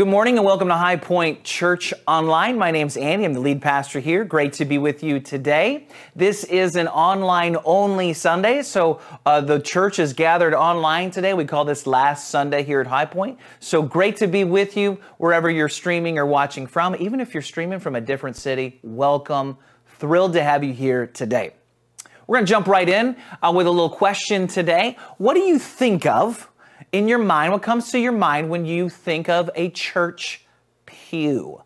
Good morning and welcome to High Point Church Online. My name's Andy. I'm the lead pastor here. Great to be with you today. This is an online only Sunday, so uh, the church is gathered online today. We call this Last Sunday here at High Point. So great to be with you wherever you're streaming or watching from. Even if you're streaming from a different city, welcome. Thrilled to have you here today. We're going to jump right in uh, with a little question today. What do you think of? In your mind, what comes to your mind when you think of a church pew?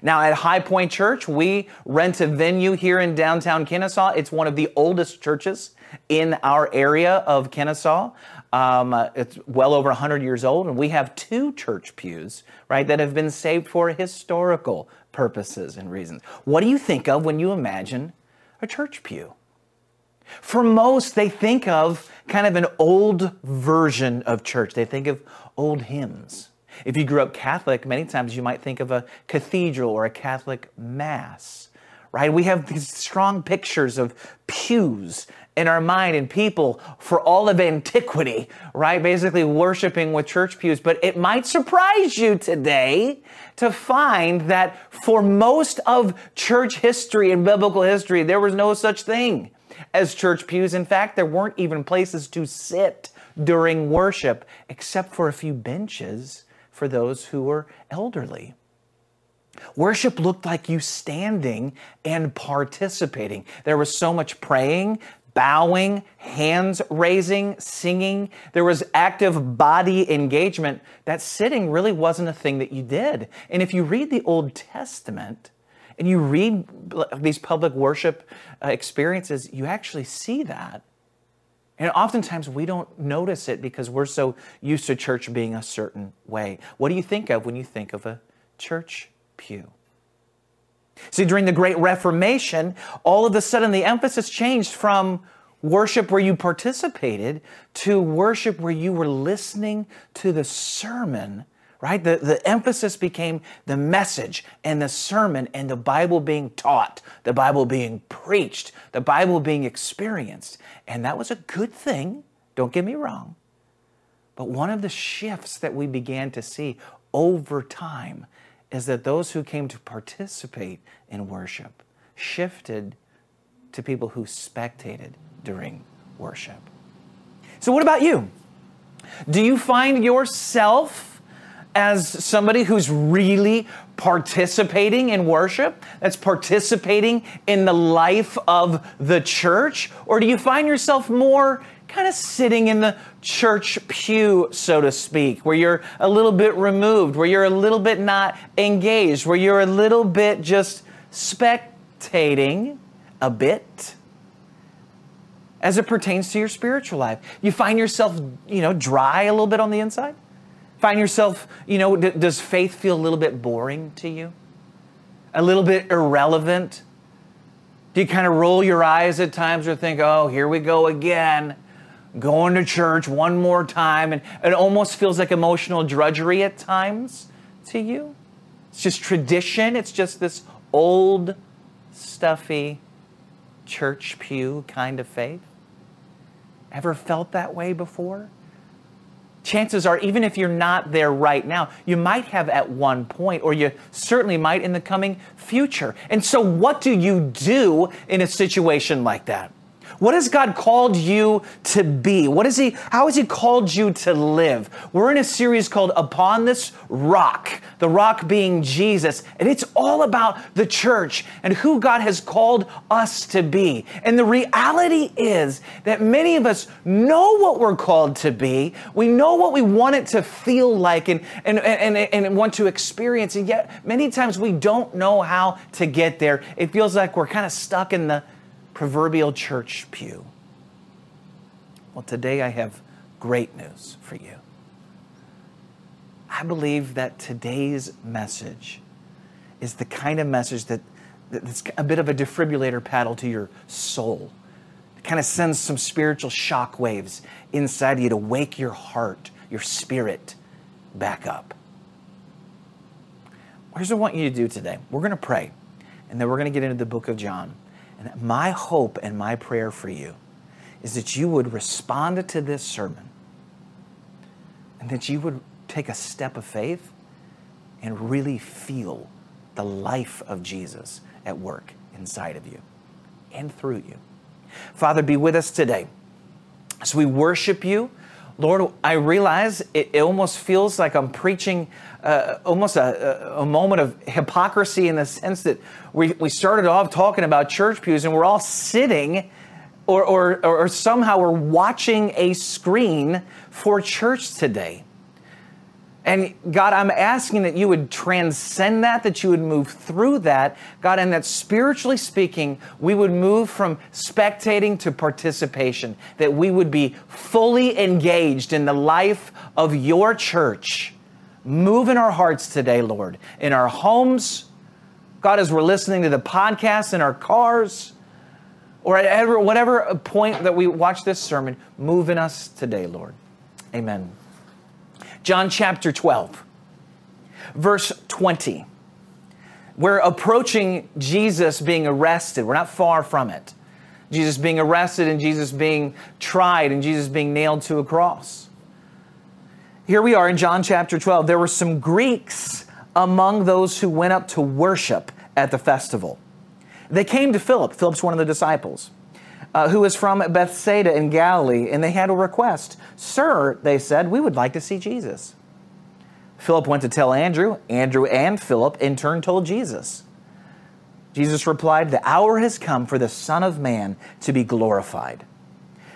Now, at High Point Church, we rent a venue here in downtown Kennesaw. It's one of the oldest churches in our area of Kennesaw. Um, it's well over 100 years old, and we have two church pews, right, that have been saved for historical purposes and reasons. What do you think of when you imagine a church pew? For most, they think of kind of an old version of church. They think of old hymns. If you grew up Catholic, many times you might think of a cathedral or a Catholic mass, right? We have these strong pictures of pews in our mind and people for all of antiquity, right? Basically worshiping with church pews. But it might surprise you today to find that for most of church history and biblical history, there was no such thing as church pews. In fact, there weren't even places to sit during worship except for a few benches for those who were elderly. Worship looked like you standing and participating. There was so much praying, bowing, hands raising, singing. There was active body engagement that sitting really wasn't a thing that you did. And if you read the Old Testament, and you read these public worship uh, experiences, you actually see that. And oftentimes we don't notice it because we're so used to church being a certain way. What do you think of when you think of a church pew? See, during the Great Reformation, all of a sudden the emphasis changed from worship where you participated to worship where you were listening to the sermon right? The, the emphasis became the message and the sermon and the Bible being taught, the Bible being preached, the Bible being experienced. And that was a good thing, don't get me wrong. But one of the shifts that we began to see over time is that those who came to participate in worship shifted to people who spectated during worship. So, what about you? Do you find yourself as somebody who's really participating in worship, that's participating in the life of the church? Or do you find yourself more kind of sitting in the church pew, so to speak, where you're a little bit removed, where you're a little bit not engaged, where you're a little bit just spectating a bit? As it pertains to your spiritual life, you find yourself, you know, dry a little bit on the inside? Find yourself, you know, d- does faith feel a little bit boring to you? A little bit irrelevant? Do you kind of roll your eyes at times or think, oh, here we go again, going to church one more time? And it almost feels like emotional drudgery at times to you. It's just tradition, it's just this old, stuffy church pew kind of faith. Ever felt that way before? Chances are, even if you're not there right now, you might have at one point, or you certainly might in the coming future. And so, what do you do in a situation like that? What has God called you to be? What is He, how has He called you to live? We're in a series called Upon This Rock, the rock being Jesus. And it's all about the church and who God has called us to be. And the reality is that many of us know what we're called to be. We know what we want it to feel like and, and, and, and want to experience. And yet, many times we don't know how to get there. It feels like we're kind of stuck in the proverbial church pew. Well, today I have great news for you. I believe that today's message is the kind of message that that's a bit of a defibrillator paddle to your soul. It kind of sends some spiritual shock waves inside you to wake your heart, your spirit back up. Here's what I want you to do today. We're going to pray, and then we're going to get into the book of John. And my hope and my prayer for you is that you would respond to this sermon and that you would take a step of faith and really feel the life of Jesus at work inside of you and through you. Father, be with us today as we worship you. Lord, I realize it, it almost feels like I'm preaching uh, almost a, a, moment of hypocrisy in the sense that we, we started off talking about church pews and we're all sitting or, or, or somehow we're watching a screen for church today. And God, I'm asking that you would transcend that, that you would move through that, God, and that spiritually speaking, we would move from spectating to participation, that we would be fully engaged in the life of your church. Move in our hearts today, Lord, in our homes, God, as we're listening to the podcast in our cars, or at whatever point that we watch this sermon, move in us today, Lord. Amen. John chapter 12, verse 20. We're approaching Jesus being arrested. We're not far from it. Jesus being arrested and Jesus being tried and Jesus being nailed to a cross. Here we are in John chapter 12. There were some Greeks among those who went up to worship at the festival. They came to Philip. Philip's one of the disciples uh, who was from Bethsaida in Galilee, and they had a request. Sir, they said, we would like to see Jesus. Philip went to tell Andrew. Andrew and Philip in turn told Jesus. Jesus replied, The hour has come for the Son of Man to be glorified.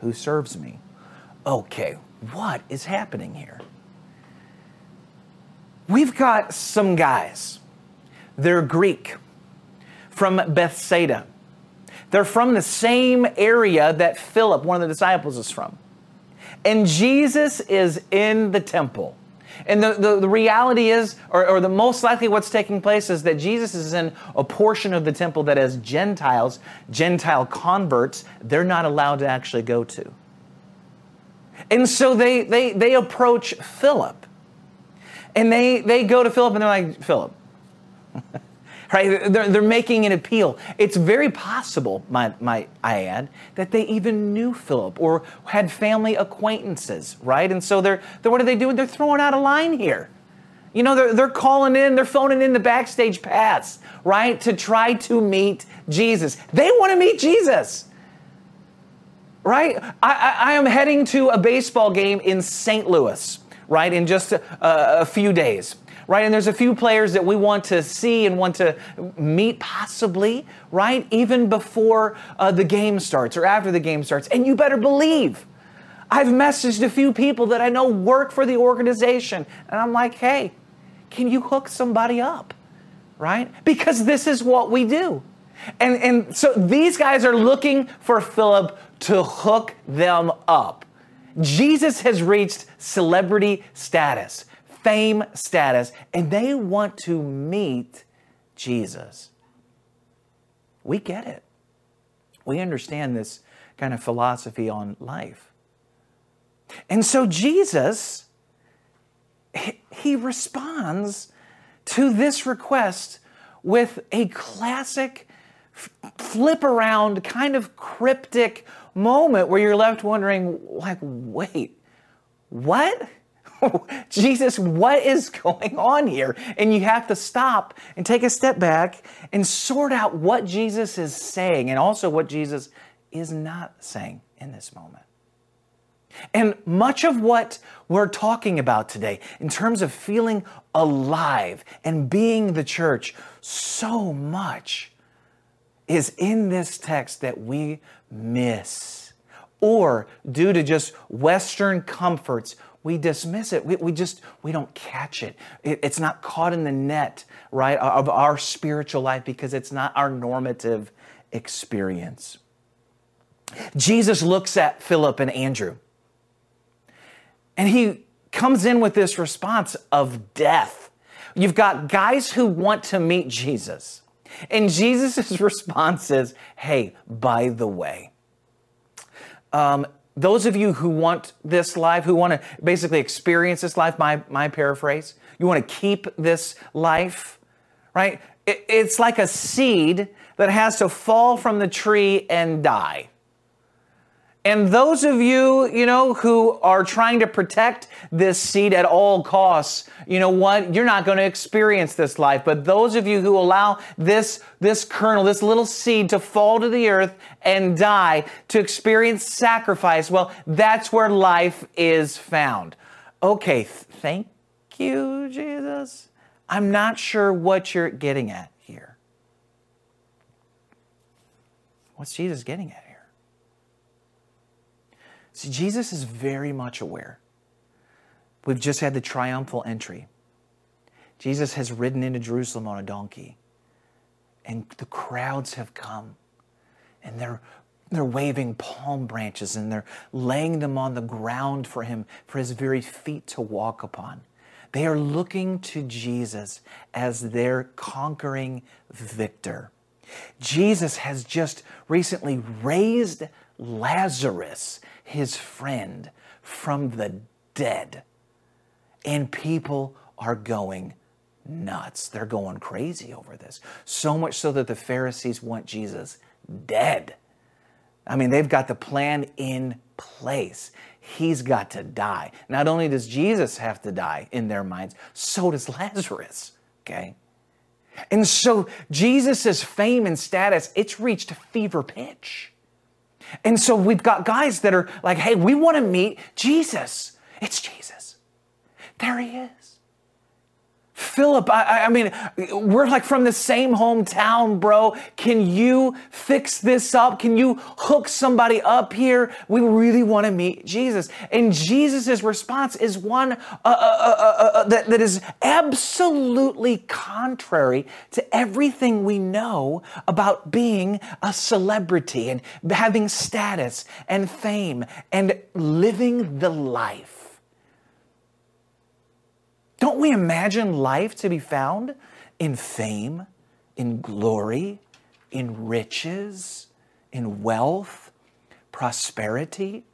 who serves me. Okay, what is happening here? We've got some guys they're Greek from Bethsaida. They're from the same area that Philip, one of the disciples, is from. And Jesus is in the temple. And the, the, the reality is, or, or, the most likely what's taking place is that Jesus is in a portion of the temple that as Gentiles, Gentile converts, they're not allowed to actually go to. And so they, they, they approach Philip. And they, they go to Philip and they're like, Philip, right? They're, they're making an appeal. It's very possible, my, my, I add, that they even knew Philip or had family acquaintances, right? And so they're, they're what are they doing? They're throwing out a line here. You know, they're, they're calling in, they're phoning in the backstage pass, right, to try to meet Jesus. They want to meet Jesus, right? I, I, am heading to a baseball game in St. Louis, right, in just a, a few days right? And there's a few players that we want to see and want to meet possibly, right? Even before uh, the game starts or after the game starts. And you better believe. I've messaged a few people that I know work for the organization, and I'm like, hey, can you hook somebody up? Right? Because this is what we do. And, and so these guys are looking for Philip to hook them up. Jesus has reached celebrity status fame status, and they want to meet Jesus. We get it. We understand this kind of philosophy on life. And so Jesus, he responds to this request with a classic flip around, kind of cryptic moment where you're left wondering, like, wait, what? Jesus, what is going on here? And you have to stop and take a step back and sort out what Jesus is saying and also what Jesus is not saying in this moment. And much of what we're talking about today, in terms of feeling alive and being the church, so much is in this text that we miss. Or due to just Western comforts, we dismiss it. We, we just, we don't catch it. it. It's not caught in the net, right, of our spiritual life because it's not our normative experience. Jesus looks at Philip and Andrew and he comes in with this response of death. You've got guys who want to meet Jesus. And Jesus' response is, hey, by the way, um, those of you who want this life, who want to basically experience this life, my, my paraphrase, you want to keep this life, right? It, it's like a seed that has to fall from the tree and die. And those of you, you know, who are trying to protect this seed at all costs, you know what? You're not going to experience this life. But those of you who allow this, this kernel, this little seed to fall to the earth and die, to experience sacrifice, well, that's where life is found. Okay, thank you, Jesus. I'm not sure what you're getting at here. What's Jesus getting at here? See, Jesus is very much aware. We've just had the triumphal entry. Jesus has ridden into Jerusalem on a donkey, and the crowds have come, and they're they're waving palm branches and they're laying them on the ground for him, for his very feet to walk upon. They are looking to Jesus as their conquering victor. Jesus has just recently raised Lazarus his friend from the dead. And people are going nuts. They're going crazy over this. So much so that the Pharisees want Jesus dead. I mean, they've got the plan in place. He's got to die. Not only does Jesus have to die in their minds, so does Lazarus. Okay? And so Jesus' fame and status, it's reached fever pitch. And so we've got guys that are like, hey, we want to meet Jesus. It's Jesus. There he is. Philip, I, I, mean, we're like from the same hometown, bro. Can you fix this up? Can you hook somebody up here? We really want to meet Jesus. And Jesus' response is one uh, uh, uh, uh, that, that is absolutely contrary to everything we know about being a celebrity and having status and fame and living the life. Don't we imagine life to be found in fame, in glory, in riches, in wealth, prosperity?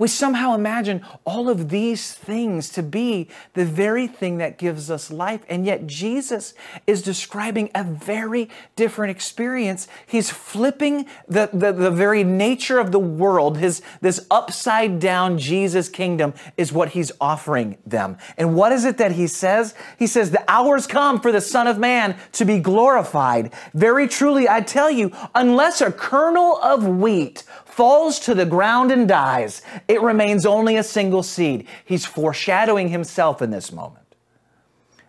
We somehow imagine all of these things to be the very thing that gives us life. And yet, Jesus is describing a very different experience. He's flipping the, the, the very nature of the world. His, this upside down Jesus kingdom is what he's offering them. And what is it that he says? He says, The hours come for the Son of Man to be glorified. Very truly, I tell you, unless a kernel of wheat falls to the ground and dies, it remains only a single seed. He's foreshadowing himself in this moment.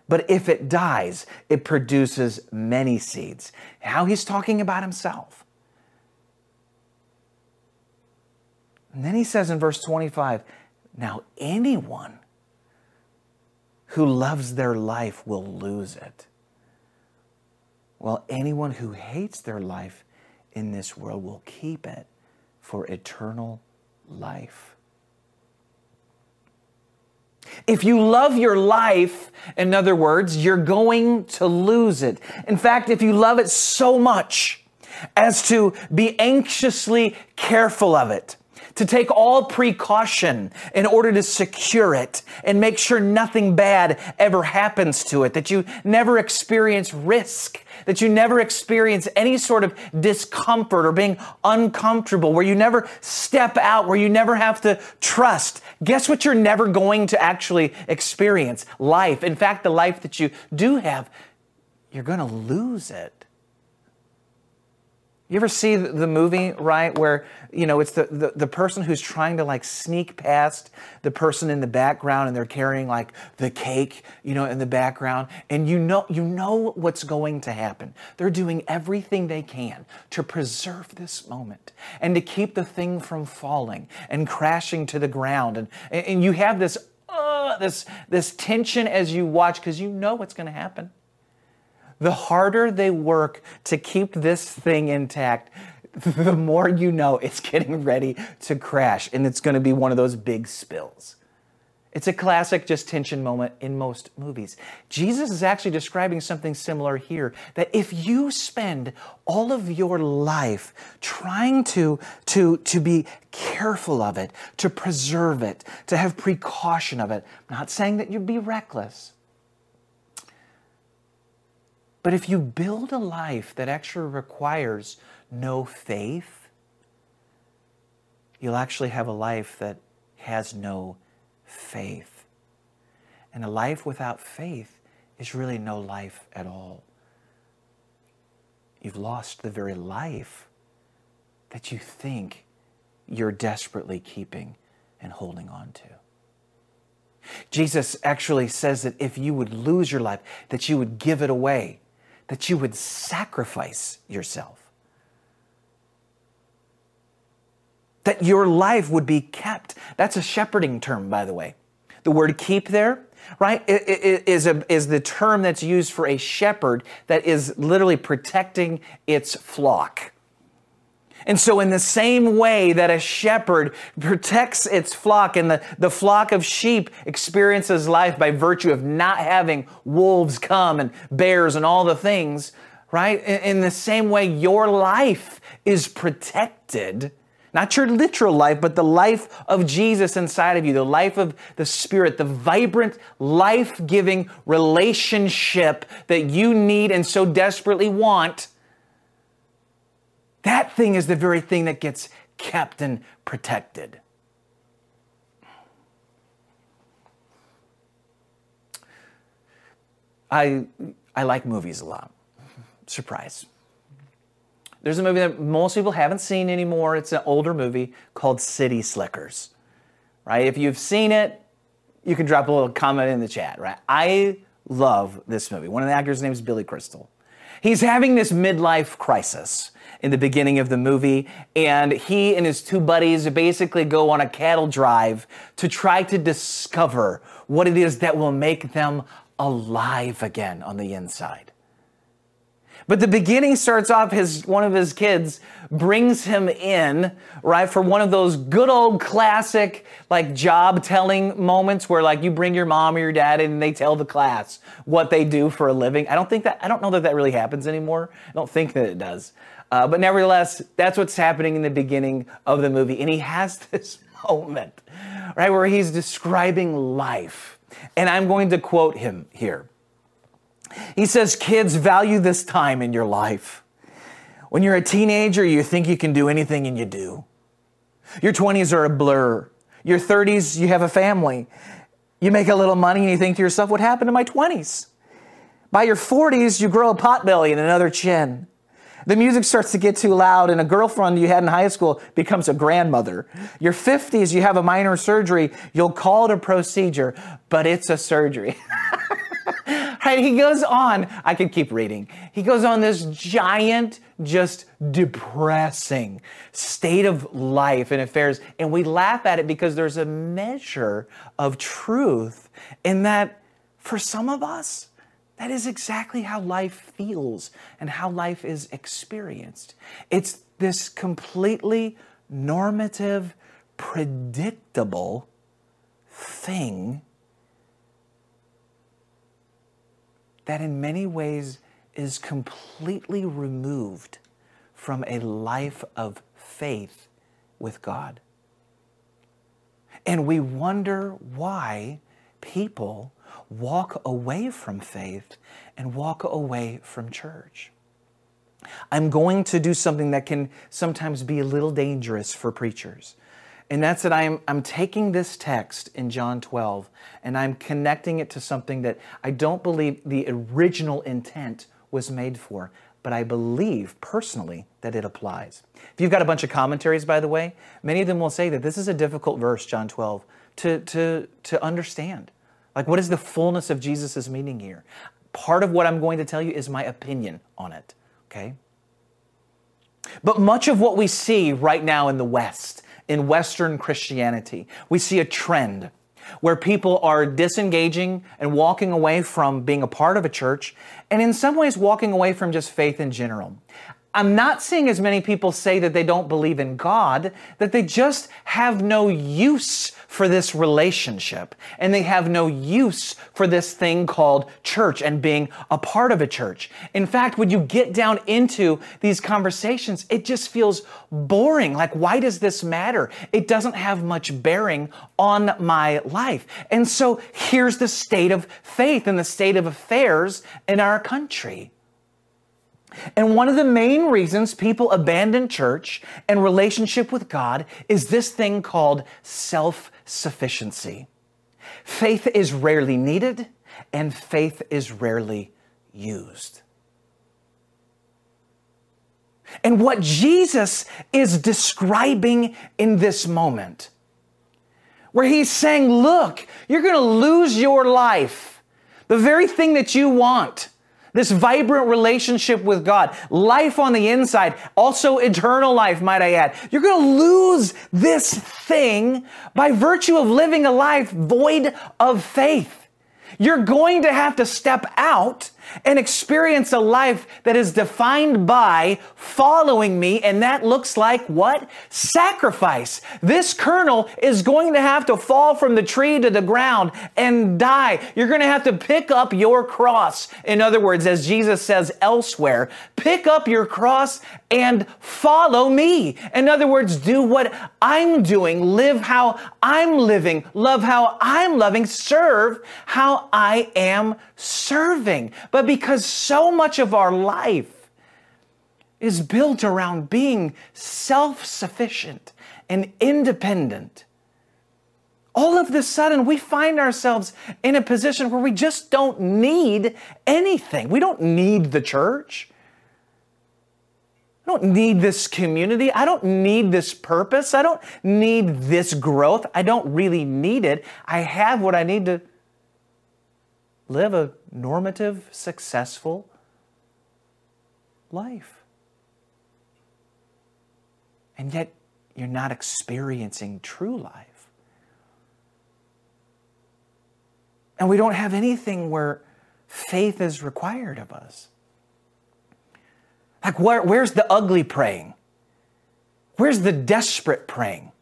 But if it dies, it produces many seeds. How he's talking about himself. And then he says in verse 25, now anyone who loves their life will lose it. While anyone who hates their life in this world will keep it for eternal life. If you love your life, in other words, you're going to lose it. In fact, if you love it so much as to be anxiously careful of it, to take all precaution in order to secure it and make sure nothing bad ever happens to it, that you never experience risk, that you never experience any sort of discomfort or being uncomfortable, where you never step out, where you never have to trust. Guess what you're never going to actually experience? Life. In fact, the life that you do have, you're going to lose it. You ever see the movie, right, where, you know, it's the, the, the, person who's trying to like sneak past the person in the background and they're carrying like the cake, you know, in the background. And you know, you know what's going to happen. They're doing everything they can to preserve this moment and to keep the thing from falling and crashing to the ground. And, and you have this, uh, this, this tension as you watch because you know what's going to happen the harder they work to keep this thing intact, the more you know it's getting ready to crash and it's going to be one of those big spills. It's a classic just tension moment in most movies. Jesus is actually describing something similar here that if you spend all of your life trying to, to, to be careful of it, to preserve it, to have precaution of it, not saying that you'd be reckless. But if you build a life that actually requires no faith, you'll actually have a life that has no faith. And a life without faith is really no life at all. You've lost the very life that you think you're desperately keeping and holding on to. Jesus actually says that if you would lose your life, that you would give it away, that you would sacrifice yourself. that your life would be kept. That's a shepherding term, by the way. The word keep there, right, is, a, is the term that's used for a shepherd that is literally protecting its flock. And so, in the same way that a shepherd protects its flock, and the, the flock of sheep experiences life by virtue of not having wolves come and bears and all the things, right? In, in the same way, your life is protected not your literal life, but the life of Jesus inside of you, the life of the Spirit, the vibrant, life giving relationship that you need and so desperately want. That thing is the very thing that gets kept and protected. I, I like movies a lot. Surprise. There's a movie that most people haven't seen anymore. It's an older movie called City Slickers. Right? If you've seen it, you can drop a little comment in the chat, right? I love this movie. One of the actors' name is Billy Crystal. He's having this midlife crisis in the beginning of the movie, and he and his two buddies basically go on a cattle drive to try to discover what it is that will make them alive again on the inside. But the beginning starts off his one of his kids brings him in, right, for one of those good old classic like job telling moments where like you bring your mom or your dad in and they tell the class what they do for a living. I don't think that I don't know that that really happens anymore. I don't think that it does. Uh, but nevertheless, that's what's happening in the beginning of the movie, and he has this moment, right, where he's describing life. And I'm going to quote him here. He says, Kids, value this time in your life. When you're a teenager, you think you can do anything and you do. Your 20s are a blur. Your 30s, you have a family. You make a little money and you think to yourself, What happened to my 20s? By your 40s, you grow a pot belly and another chin. The music starts to get too loud, and a girlfriend you had in high school becomes a grandmother. Your 50s, you have a minor surgery. You'll call it a procedure, but it's a surgery. right? He goes on, I could keep reading. He goes on this giant, just depressing state of life and affairs. And we laugh at it because there's a measure of truth in that for some of us, that is exactly how life feels and how life is experienced. It's this completely normative, predictable thing that in many ways is completely removed from a life of faith with God. And we wonder why people walk away from faith and walk away from church. I'm going to do something that can sometimes be a little dangerous for preachers. And that's that I'm, I'm taking this text in John 12 and I'm connecting it to something that I don't believe the original intent was made for, but I believe personally that it applies. If you've got a bunch of commentaries, by the way, many of them will say that this is a difficult verse, John 12, to, to, to understand. Like, what is the fullness of Jesus' meaning here? Part of what I'm going to tell you is my opinion on it, okay? But much of what we see right now in the West in Western Christianity. We see a trend where people are disengaging and walking away from being a part of a church, and in some ways, walking away from just faith in general. I'm not seeing as many people say that they don't believe in God, that they just have no use for this relationship and they have no use for this thing called church and being a part of a church. In fact, when you get down into these conversations, it just feels boring. Like, why does this matter? It doesn't have much bearing on my life. And so here's the state of faith and the state of affairs in our country. And one of the main reasons people abandon church and relationship with God is this thing called self sufficiency. Faith is rarely needed and faith is rarely used. And what Jesus is describing in this moment, where he's saying, Look, you're going to lose your life, the very thing that you want this vibrant relationship with God, life on the inside, also eternal life, might I add. You're going to lose this thing by virtue of living a life void of faith. You're going to have to step out and experience a life that is defined by following me. And that looks like what? Sacrifice. This kernel is going to have to fall from the tree to the ground and die. You're going to have to pick up your cross. In other words, as Jesus says elsewhere, pick up your cross and follow me. In other words, do what I'm doing, live how I'm living, love how I'm loving, serve how I am serving. But because so much of our life is built around being self sufficient and independent, all of a sudden we find ourselves in a position where we just don't need anything. We don't need the church. I don't need this community. I don't need this purpose. I don't need this growth. I don't really need it. I have what I need to live a normative, successful life. And yet, you're not experiencing true life. And we don't have anything where faith is required of us. Like, where, where's the ugly praying? Where's the desperate praying?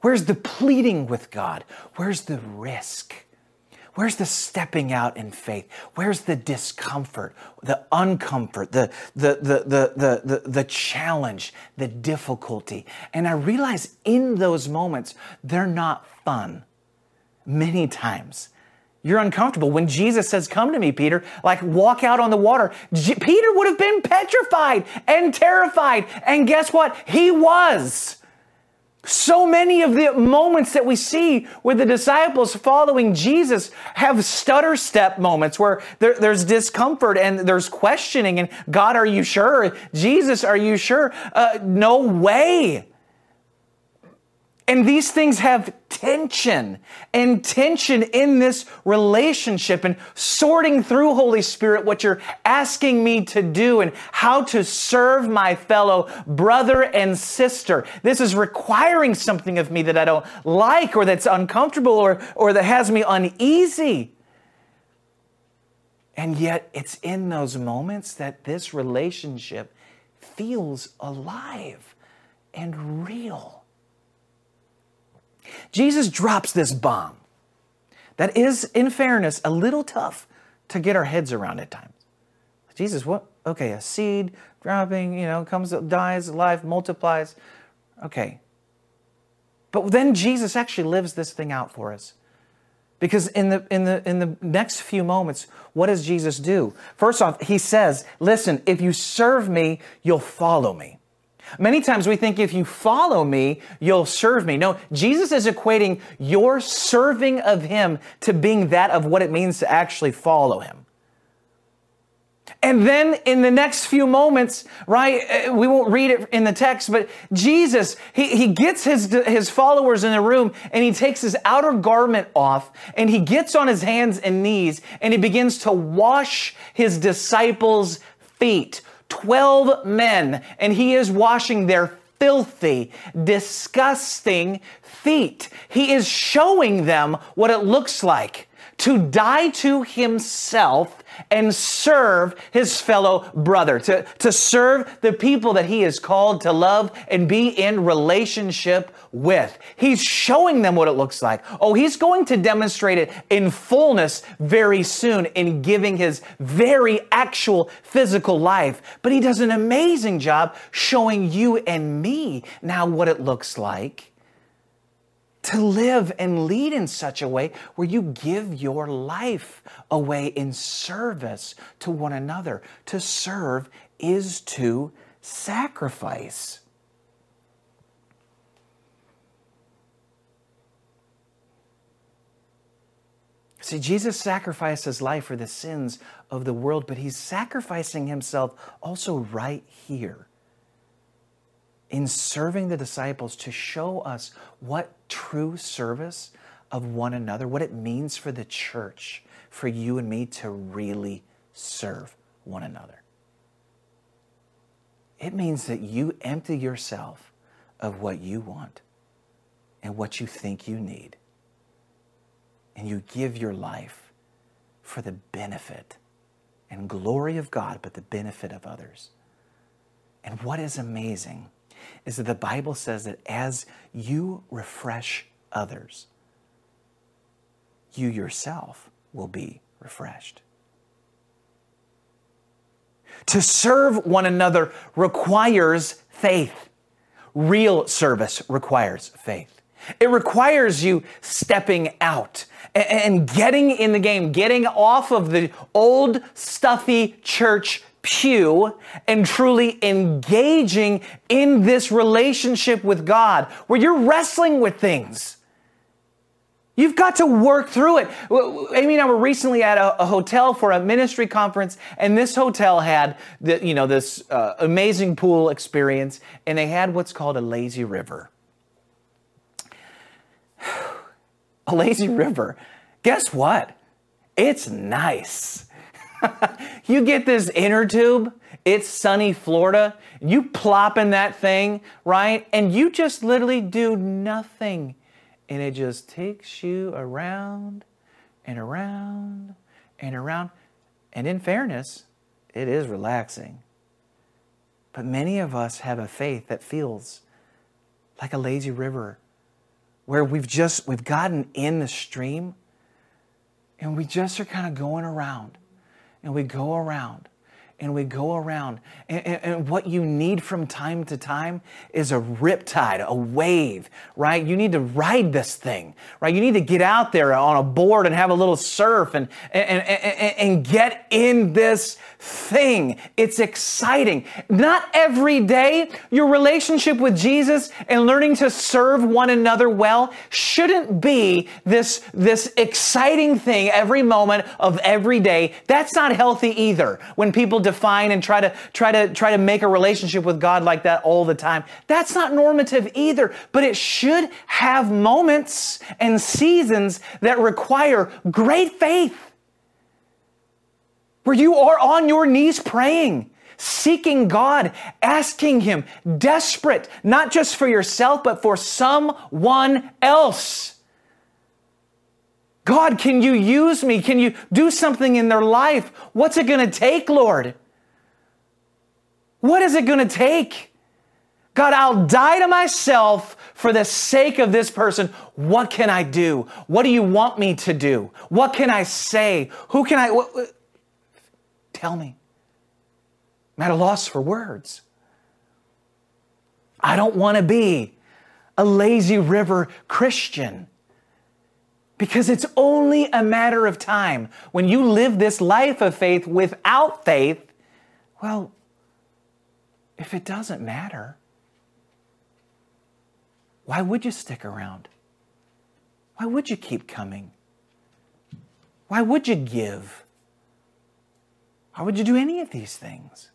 Where's the pleading with God? Where's the risk? Where's the stepping out in faith? Where's the discomfort, the uncomfort, the, the, the, the, the, the, the challenge, the difficulty? And I realize in those moments, they're not fun many times. You're uncomfortable. When Jesus says, Come to me, Peter, like walk out on the water, G- Peter would have been petrified and terrified. And guess what? He was. So many of the moments that we see with the disciples following Jesus have stutter step moments where there, there's discomfort and there's questioning and God, are you sure? Jesus, are you sure? Uh, no way. And these things have tension and tension in this relationship and sorting through Holy Spirit what you're asking me to do and how to serve my fellow brother and sister. This is requiring something of me that I don't like or that's uncomfortable or, or that has me uneasy. And yet, it's in those moments that this relationship feels alive and real. Jesus drops this bomb that is, in fairness, a little tough to get our heads around at times. Jesus, what? Okay, a seed dropping, you know, comes, dies, life multiplies. Okay. But then Jesus actually lives this thing out for us. Because in the, in, the, in the next few moments, what does Jesus do? First off, he says, Listen, if you serve me, you'll follow me. Many times we think if you follow me, you'll serve me. No, Jesus is equating your serving of him to being that of what it means to actually follow him. And then in the next few moments, right, uh, we won't read it in the text, but Jesus, he, he gets his, his followers in the room and he takes his outer garment off and he gets on his hands and knees and he begins to wash his disciples' feet 12 men, and he is washing their filthy, disgusting feet. He is showing them what it looks like to die to himself and serve his fellow brother, to, to serve the people that he is called to love and be in relationship with. He's showing them what it looks like. Oh, he's going to demonstrate it in fullness very soon in giving his very actual physical life. But he does an amazing job showing you and me now what it looks like to live and lead in such a way where you give your life away in service to one another. To serve is to sacrifice. See, Jesus sacrificed his life for the sins of the world, but he's sacrificing himself also right here in serving the disciples to show us what true service of one another, what it means for the church, for you and me to really serve one another. It means that you empty yourself of what you want and what you think you need, and you give your life for the benefit and glory of God, but the benefit of others. And what is amazing is that the Bible says that as you refresh others, you yourself will be refreshed. To serve one another requires faith. Real service requires faith. It requires you stepping out and getting in the game, getting off of the old, stuffy church pew and truly engaging in this relationship with God where you're wrestling with things. You've got to work through it. Amy and I were recently at a, a, hotel for a ministry conference, and this hotel had the, you know this uh, amazing pool experience, and they had what's called a lazy river. a lazy river. Guess what? It's nice. you get this inner tube, it's sunny Florida, you plop in that thing, right? And you just literally do nothing. And it just takes you around and around and around. And in fairness, it is relaxing. But many of us have a faith that feels like a lazy river where we've just we've gotten in the stream and we just are kind of going around and we go around and we go around. And, and, and, what you need from time to time is a riptide, a wave, right? You need to ride this thing, right? You need to get out there on a board and have a little surf and, and, and, and get in this thing. It's exciting. Not every day, your relationship with Jesus and learning to serve one another well shouldn't be this, this exciting thing every moment of every day. That's not healthy either. When people define and try to try to try to make a relationship with God like that all the time. That's not normative either, but it should have moments and seasons that require great faith. Where you are on your knees praying, seeking God, asking Him, desperate, not just for yourself, but for someone else. God, can you use me? Can you do something in their life? What's it going to take, Lord? What is it going to take? God, I'll die to myself for the sake of this person. What can I do? What do you want me to do? What can I say? Who can I? What, what? Tell me. I'm at a loss for words. I don't want to be a lazy river Christian because it's only a matter of time. When you live this life of faith without faith, well, if it doesn't matter, why would you stick around? Why would you keep coming? Why would you give? Why would you do any of these things?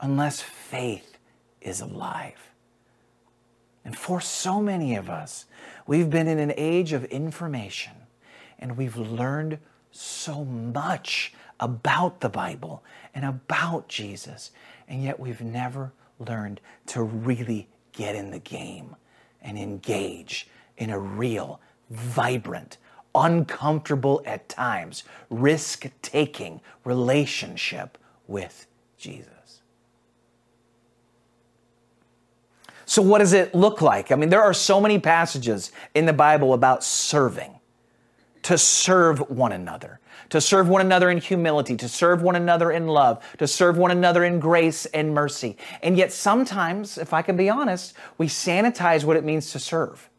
Unless faith is alive. And for so many of us, we've been in an age of information and we've learned so much about the Bible and about Jesus and yet we've never learned to really get in the game and engage in a real, vibrant, uncomfortable at times, risk taking relationship with Jesus. So, what does it look like? I mean, there are so many passages in the Bible about serving, to serve one another, to serve one another in humility, to serve one another in love, to serve one another in grace and mercy. And yet, sometimes, if I can be honest, we sanitize what it means to serve.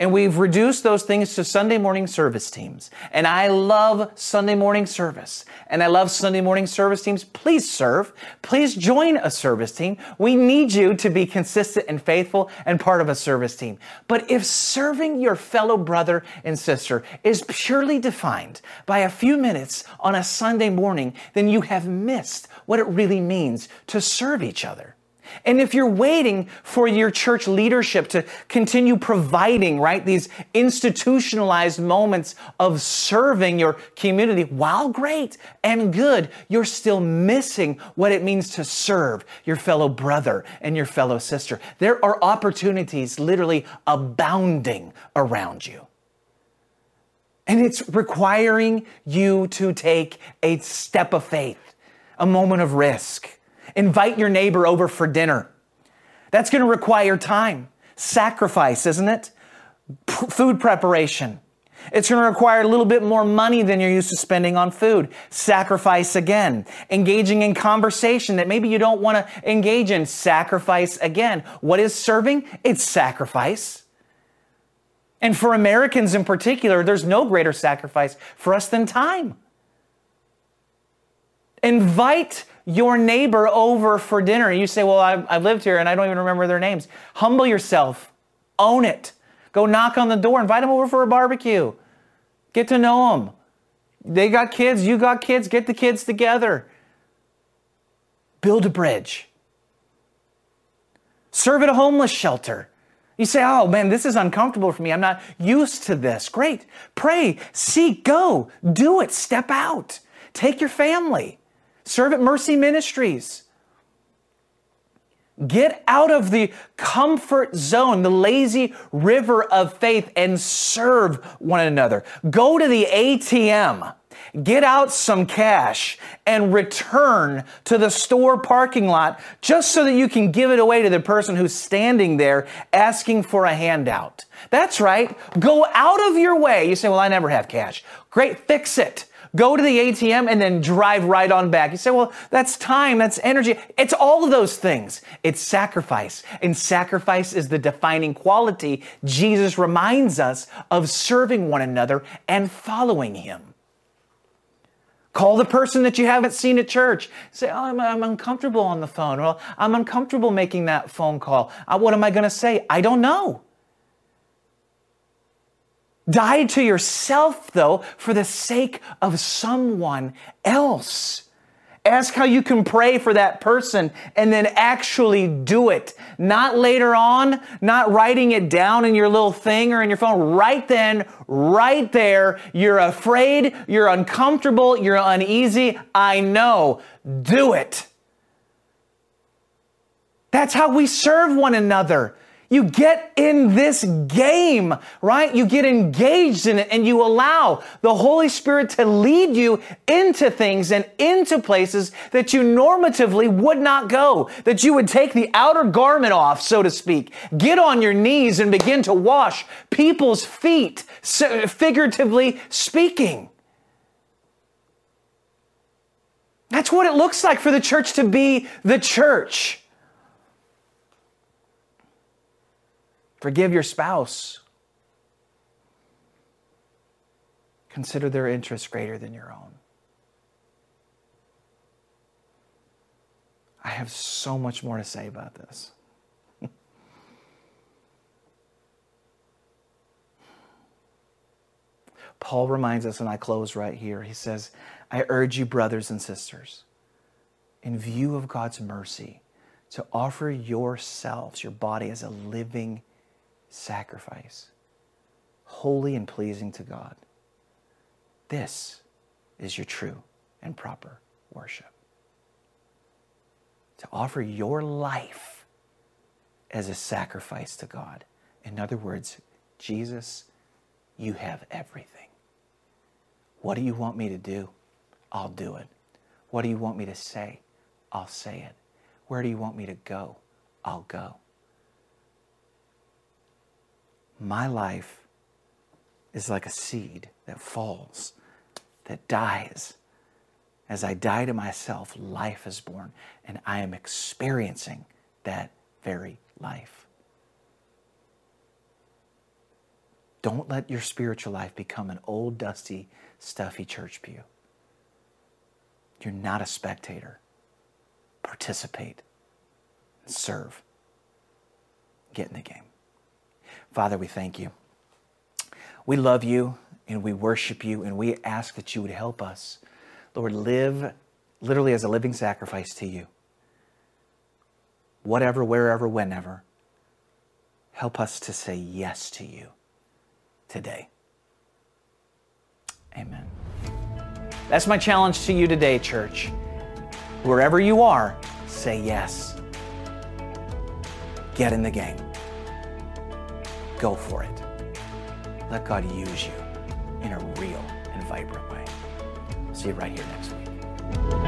And we've reduced those things to Sunday morning service teams. And I love Sunday morning service. And I love Sunday morning service teams. Please serve. Please join a service team. We need you to be consistent and faithful and part of a service team. But if serving your fellow brother and sister is purely defined by a few minutes on a Sunday morning, then you have missed what it really means to serve each other. And if you're waiting for your church leadership to continue providing, right, these institutionalized moments of serving your community, while great and good, you're still missing what it means to serve your fellow brother and your fellow sister. There are opportunities literally abounding around you. And it's requiring you to take a step of faith, a moment of risk Invite your neighbor over for dinner. That's going to require time, sacrifice, isn't it? P- food preparation. It's going to require a little bit more money than you're used to spending on food. Sacrifice again. Engaging in conversation that maybe you don't want to engage in. Sacrifice again. What is serving? It's sacrifice. And for Americans in particular, there's no greater sacrifice for us than time. Invite your neighbor over for dinner. You say, Well, I've, I've lived here and I don't even remember their names. Humble yourself, own it. Go knock on the door, invite them over for a barbecue. Get to know them. They got kids, you got kids, get the kids together. Build a bridge. Serve at a homeless shelter. You say, oh man, this is uncomfortable for me. I'm not used to this. Great. Pray, seek, go, do it, step out. Take your family. Serve at Mercy Ministries. Get out of the comfort zone, the lazy river of faith, and serve one another. Go to the ATM, get out some cash, and return to the store parking lot just so that you can give it away to the person who's standing there asking for a handout. That's right. Go out of your way. You say, Well, I never have cash. Great, fix it go to the ATM and then drive right on back. You say, well, that's time, that's energy. It's all of those things. It's sacrifice. And sacrifice is the defining quality Jesus reminds us of serving one another and following Him. Call the person that you haven't seen at church. Say, oh, I'm, I'm uncomfortable on the phone. Well, I'm uncomfortable making that phone call. Uh, what am I going to say? I don't know. Die to yourself, though, for the sake of someone else. Ask how you can pray for that person and then actually do it. Not later on, not writing it down in your little thing or in your phone. Right then, right there, you're afraid, you're uncomfortable, you're uneasy. I know. Do it. That's how we serve one another. You get in this game, right? You get engaged in it and you allow the Holy Spirit to lead you into things and into places that you normatively would not go, that you would take the outer garment off, so to speak, get on your knees and begin to wash people's feet, figuratively speaking. That's what it looks like for the church to be the church. Forgive your spouse. Consider their interests greater than your own. I have so much more to say about this. Paul reminds us, and I close right here. He says, I urge you, brothers and sisters, in view of God's mercy, to offer yourselves, your body, as a living sacrifice, holy and pleasing to God. This is your true and proper worship. To offer your life as a sacrifice to God. In other words, Jesus, You have everything. What do you want me to do? I'll do it. What do you want me to say? I'll say it. Where do you want me to go? I'll go. My life is like a seed that falls, that dies. As I die to myself, life is born, and I am experiencing that very life. Don't let your spiritual life become an old, dusty, stuffy church pew. You're not a spectator. Participate, serve, get in the game. Father, we thank you. We love you and we worship you and we ask that you would help us, Lord, live literally as a living sacrifice to you. Whatever, wherever, whenever. Help us to say yes to you today. Amen. That's my challenge to you today, church. Wherever you are, say yes. Get in the game. Go for it. Let God use you in a real and vibrant way. See you right here next week.